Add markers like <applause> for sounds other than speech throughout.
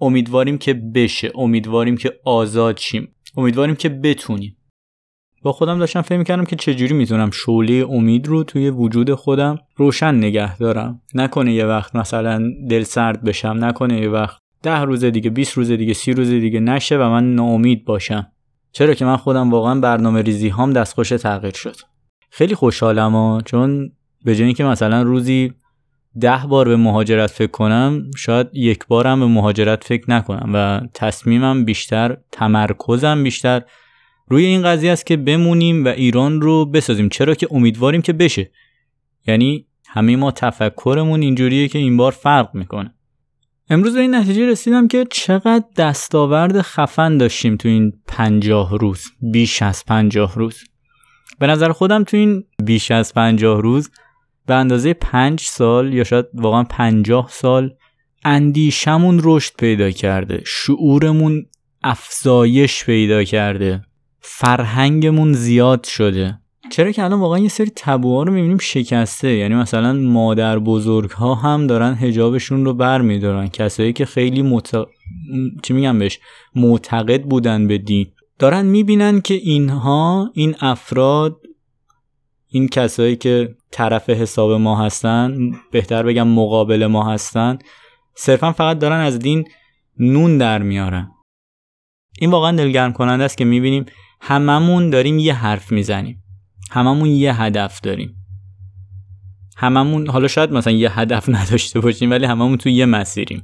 امیدواریم که بشه. امیدواریم که آزاد شیم. امیدواریم که بتونیم. با خودم داشتم فکر می‌کردم که چجوری می‌تونم شعله امید رو توی وجود خودم روشن نگه دارم. نکنه یه وقت مثلا دل سرد بشم. نکنه یه وقت ده روز دیگه 20 روز دیگه سی روز دیگه نشه و من ناامید باشم. چرا که من خودم واقعا برنامه ریزی هام دستخوش تغییر شد. خیلی خوشحالم ها چون به جایی که مثلا روزی ده بار به مهاجرت فکر کنم شاید یک بارم به مهاجرت فکر نکنم و تصمیمم بیشتر تمرکزم بیشتر روی این قضیه است که بمونیم و ایران رو بسازیم. چرا که امیدواریم که بشه. یعنی همه ما تفکرمون اینجوریه که این بار فرق می‌کنه. امروز به این نتیجه رسیدم که چقدر دستاورد خفن داشتیم تو این پنجاه روز بیش از پنجاه روز. به نظر خودم تو این بیش از پنجاه روز به اندازه پنج سال یا شاید واقعا پنجاه سال اندیشمون رشد پیدا کرده شعورمون افزایش پیدا کرده فرهنگمون زیاد شده. چرا که الان واقعا یه سری تبوها رو می‌بینیم شکسته. یعنی مثلا مادر بزرگ ها هم دارن هجابشون رو بر میدارن کسایی که خیلی مت... چی میگم بهش؟ معتقد بودن به دین. دارن می‌بینن که اینها این افراد این کسایی که طرف حساب ما هستن بهتر بگم مقابل ما هستن صرفا فقط دارن از دین نون در میارن. این واقعا دلگرم کننده است که می‌بینیم هممون داریم یه حرف می‌زنیم. هممون یه هدف داریم. هممون حالا شاید مثلا یه هدف <laughs> نداشته باشیم ولی هممون تو یه مسیریم.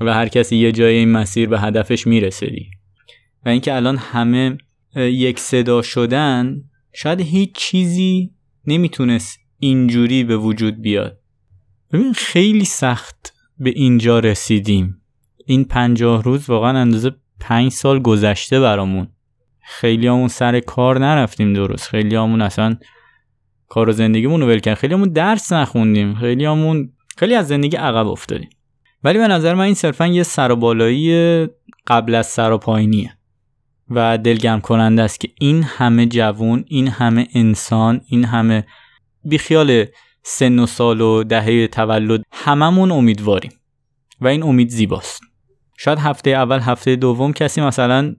و هر کسی یه جای این مسیر به هدفش می‌رسه و اینکه الان همه یک صدا شدن شاید هیچ چیزی نمی‌تونست اینجوری به وجود بیاد. ببین خیلی سخت به اینجا رسیدیم. این پنجاه روز واقعا اندازه پنج سال گذشته برامون. خیلی همون سر کار نرفتیم درست. خیلی همون اصلا کار و زندگیمون رو ول خیلی همون درس نخوندیم. خیلی همون خیلی از زندگی عقب افتادیم. ولی به نظر من این صرفا یه سر بالایی قبل از سر و پایینیه. و دلگرم کننده است که این همه جوون این همه انسان این همه بیخیال سن و سال و دهه تولد هممون امیدواریم و این امید زیباست. شاید هفته اول هفته دوم کسی مثلا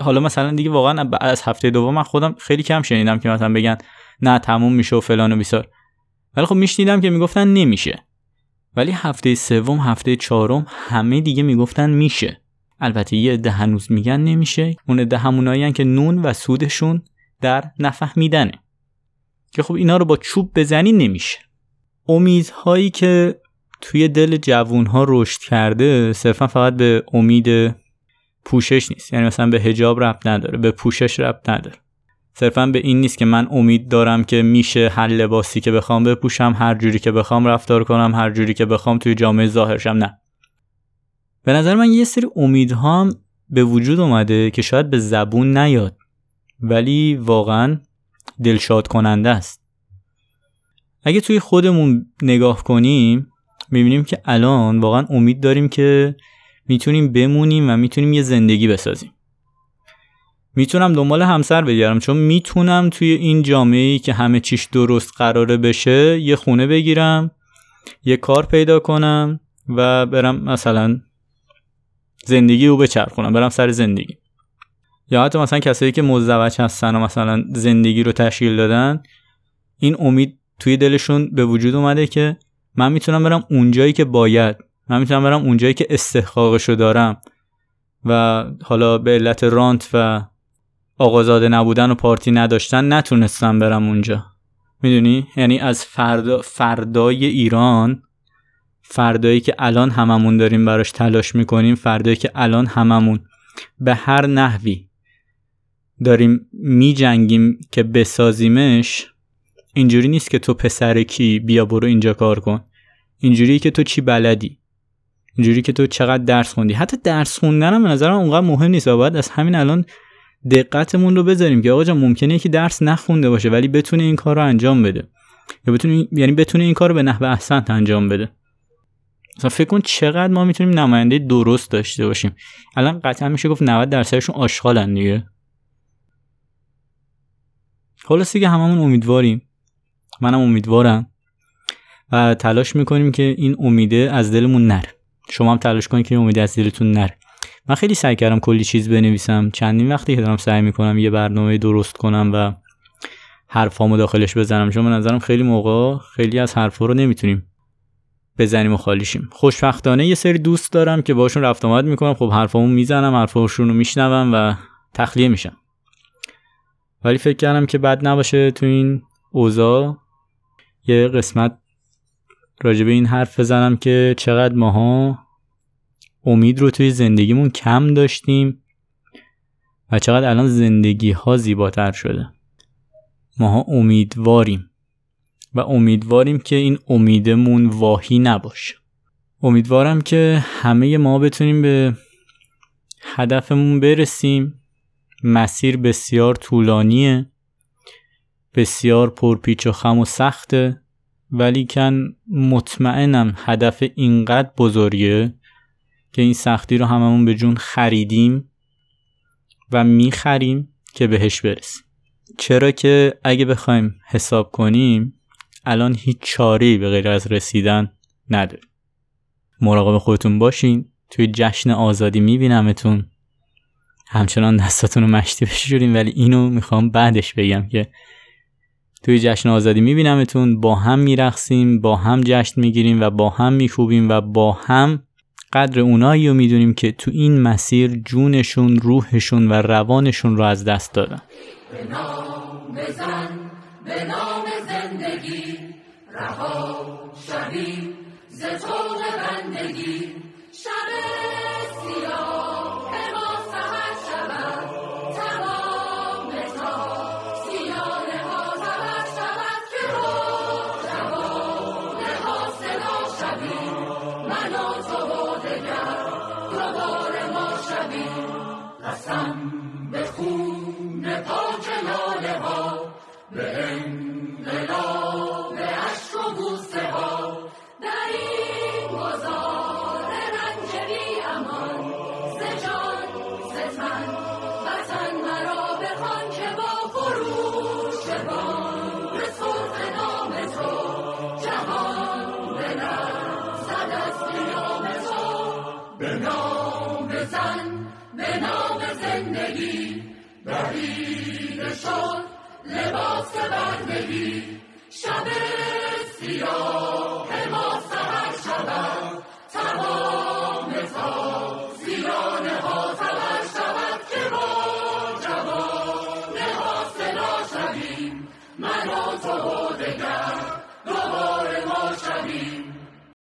حالا مثلا دیگه واقعا از هفته دوم من خودم خیلی کم شنیدم که مثلا بگن نه تموم میشه و فلان و بیسار. ولی خب میشنیدم که می‌گفتن نمیشه. ولی هفته سوم هفته چهارم همه دیگه می‌گفتن میشه. البته یه عده هنوز میگن نمیشه. اون عده همونایی که نون و سودشون در نفهمیدنه. که خب اینا رو با چوب بزنی نمیشه. امیدهایی که توی دل جوونها رشد کرده صرفا فقط به امید پوشش نیست. یعنی مثلا به هجاب ربط نداره به پوشش ربط نداره. صرفا به این نیست که من امید دارم که میشه هر لباسی که بخوام بپوشم هر جوری که بخوام رفتار کنم هر جوری که بخوام توی جامعه ظاهرشم نه. به نظر من یه سری امیدها هم به وجود اومده که شاید به زبون نیاد ولی واقعا دلشاد کننده است. اگه توی خودمون نگاه کنیم می‌بینیم که الان واقعا امید داریم که می‌تونیم بمونیم و می‌تونیم یه زندگی بسازیم. می‌تونم دنبال همسر بگیرم چون می‌تونم توی این جامعه که همه چیش درست قراره بشه یه خونه بگیرم یه کار پیدا کنم و برم مثلا زندگی رو بچرخونم برم سر زندگی. یا حتی مثلا کسایی که مزدوج هستن و مثلا زندگی رو تشکیل دادن این امید توی دلشون به وجود اومده که من می‌تونم برم اونجایی که باید من می‌تونم برم اونجایی که استحقاقشو دارم. و حالا به علت رانت و آقازاده نبودن و پارتی نداشتن نتونستم برم اونجا. می‌دونی؟ یعنی از فردا فردای ایران فردایی که الان هممون داریم براش تلاش می‌کنیم فردایی که الان هممون به هر نحوی داریم میجنگیم که بسازیمش اینجوری نیست که تو پسر کی بیا برو اینجا کار کن. اینجوری که تو چی بلدی؟ اینجوری که تو چقدر درس خوندی؟ حتی درس خوندن هم به نظرم اونقدر مهم نیست باید از همین الان دقتمون رو بذاریم که آقا جان ممکنه که درس نخونده باشه ولی بتونه این کار رو انجام بده. یا بتونه یعنی بتونه این کار رو به نحو احسن انجام بده. مثلا فکر کن چقدر ما می‌تونیم نماینده درست داشته باشیم. الان قطعا میشه گفت 90 درصدشون آشغالن دیگه. خلاص که هممون امیدواریم. منم امیدوارم. و تلاش می‌کنیم که این امیده از دلمون نره شما هم تلاش کنید که این امیده از دلتون نره من خیلی سعی کردم کلی چیز بنویسم. چندین وقتی که دارم سعی می‌کنم یه برنامه درست کنم و حرفامو داخلش بزنم. چون به نظرم خیلی موقع خیلی از حرفا رو نمی‌تونیم بزنیم و خالیشیم خوشبختانه یه سری دوست دارم که باشون رفت آمد می‌کنم. خب حرفامو می‌زنم حرفاشون رو میشنوم و تخلیه میشم. ولی فکر کردم که بد نباشه تو این اوضاع یه قسمت راجع به این حرف بزنم که چقدر ماها امید رو توی زندگیمون کم داشتیم و چقدر الان زندگی ها زیباتر شده. ماها امیدواریم. و امیدواریم که این امیدمون واهی نباشه. امیدوارم که همه ما بتونیم به هدفمون برسیم. مسیر بسیار طولانیه بسیار پرپیچ و خم و سخته ولی کن مطمئنم هدف اینقدر بزرگه که این سختی رو هممون به جون خریدیم و می‌خریم که بهش برسیم. چرا که اگه بخوایم حساب کنیم الان هیچ چاره به غیر از رسیدن نداریم. مراقب خودتون باشین توی جشن آزادی میبینمتون. همچنان دستاتون رو مشتی بشوریم ولی اینو می‌خوام بعدش بگم که توی جشن آزادی میبینمتون با هم میرقصیم با هم جشن می‌گیریم و با هم میکوبیم و با هم قدر اونایی رو می‌دونیم که تو این مسیر جونشون روحشون و روانشون رو از دست دادن. رها شویم ز بندگی. شب بزن به نام زندگی دریده شد لباس بردگی شب سیاه